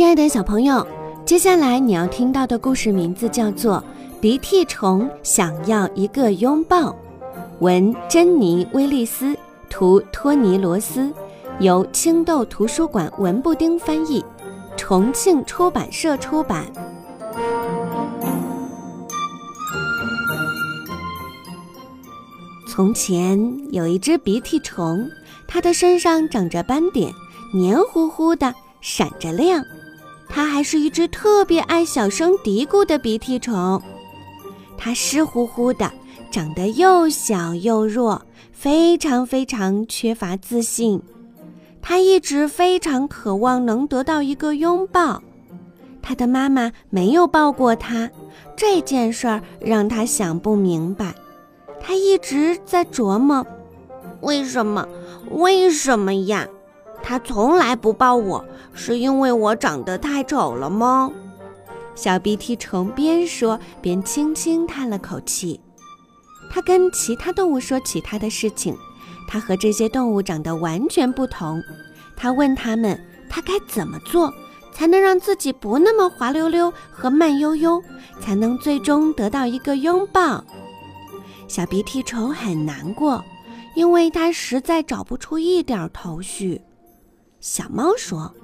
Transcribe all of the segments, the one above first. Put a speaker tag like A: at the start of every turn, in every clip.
A: 亲爱的小朋友，接下来你要听到的故事名字叫做《鼻涕虫想要一个拥抱》，文珍妮·威利斯，图托尼·罗斯，由青豆图书馆文布丁翻译，重庆出版社出版。从前有一只鼻涕虫，它的身上长着斑点，黏糊糊的。闪着亮，它还是一只特别爱小声嘀咕的鼻涕虫。它湿乎乎的，长得又小又弱，非常非常缺乏自信。它一直非常渴望能得到一个拥抱。它的妈妈没有抱过它，这件事儿让它想不明白。它一直在琢磨：为什么？为什么呀？他从来不抱我，是因为我长得太丑了吗？小鼻涕虫边说边轻轻叹了口气。他跟其他动物说起他的事情，他和这些动物长得完全不同。他问他们，他该怎么做才能让自己不那么滑溜溜和慢悠悠，才能最终得到一个拥抱？小鼻涕虫很难过，因为他实在找不出一点头绪。小猫说：“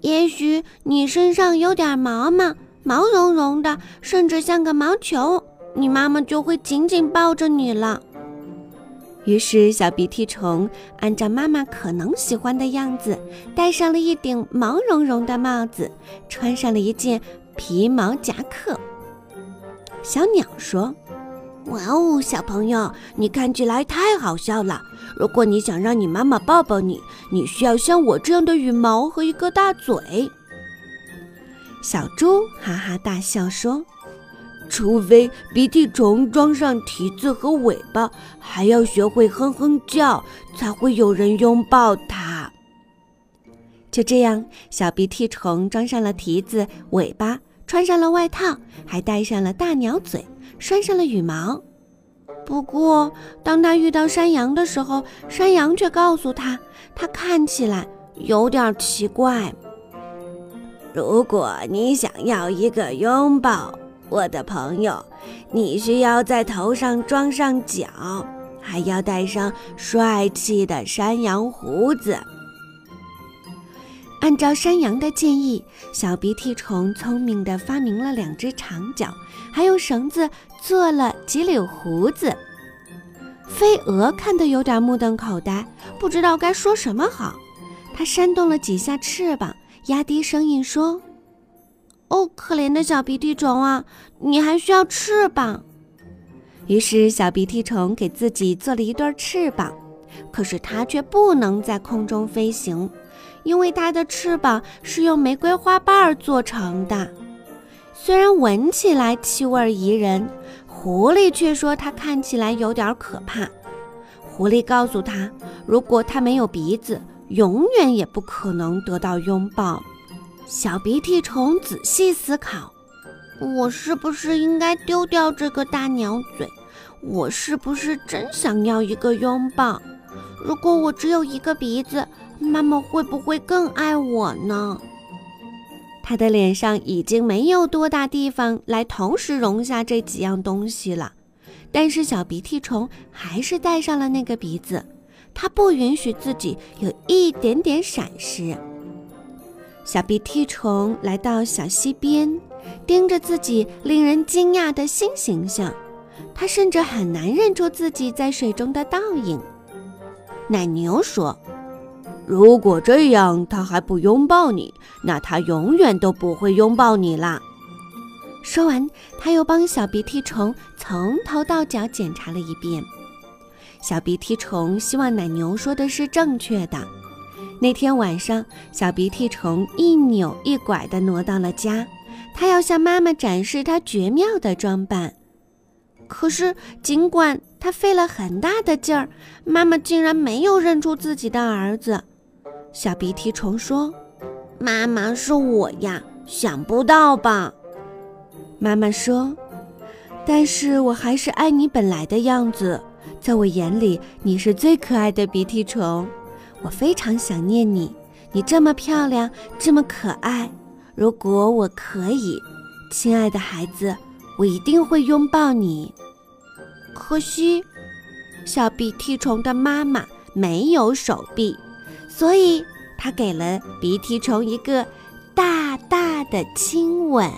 A: 也许你身上有点毛毛，毛茸茸的，甚至像个毛球，你妈妈就会紧紧抱着你了。”于是，小鼻涕虫按照妈妈可能喜欢的样子，戴上了一顶毛茸茸的帽子，穿上了一件皮毛夹克。小鸟说。哇哦，小朋友，你看起来太好笑了。如果你想让你妈妈抱抱你，你需要像我这样的羽毛和一个大嘴。小猪哈哈大笑说：“除非鼻涕虫装上蹄子和尾巴，还要学会哼哼叫，才会有人拥抱它。”就这样，小鼻涕虫装上了蹄子、尾巴，穿上了外套，还戴上了大鸟嘴。拴上了羽毛，不过当他遇到山羊的时候，山羊却告诉他，他看起来有点奇怪。如果你想要一个拥抱，我的朋友，你需要在头上装上角，还要戴上帅气的山羊胡子。按照山羊的建议，小鼻涕虫聪明地发明了两只长角，还用绳子做了几绺胡子。飞蛾看得有点目瞪口呆，不知道该说什么好。它扇动了几下翅膀，压低声音说：“哦，可怜的小鼻涕虫啊，你还需要翅膀。”于是，小鼻涕虫给自己做了一对翅膀，可是它却不能在空中飞行。因为它的翅膀是用玫瑰花瓣做成的，虽然闻起来气味宜人，狐狸却说它看起来有点可怕。狐狸告诉他，如果它没有鼻子，永远也不可能得到拥抱。小鼻涕虫仔细思考：我是不是应该丢掉这个大鸟嘴？我是不是真想要一个拥抱？如果我只有一个鼻子？妈妈会不会更爱我呢？他的脸上已经没有多大地方来同时容下这几样东西了，但是小鼻涕虫还是戴上了那个鼻子，他不允许自己有一点点闪失。小鼻涕虫来到小溪边，盯着自己令人惊讶的新形象，他甚至很难认出自己在水中的倒影。奶牛说。如果这样，他还不拥抱你，那他永远都不会拥抱你啦。说完，他又帮小鼻涕虫从头到脚检查了一遍。小鼻涕虫希望奶牛说的是正确的。那天晚上，小鼻涕虫一扭一拐地挪到了家，他要向妈妈展示他绝妙的装扮。可是，尽管他费了很大的劲儿，妈妈竟然没有认出自己的儿子。小鼻涕虫说：“妈妈是我呀，想不到吧？”妈妈说：“但是我还是爱你本来的样子，在我眼里你是最可爱的鼻涕虫，我非常想念你。你这么漂亮，这么可爱，如果我可以，亲爱的孩子，我一定会拥抱你。可惜，小鼻涕虫的妈妈没有手臂，所以她给了鼻涕虫一个大大的亲吻。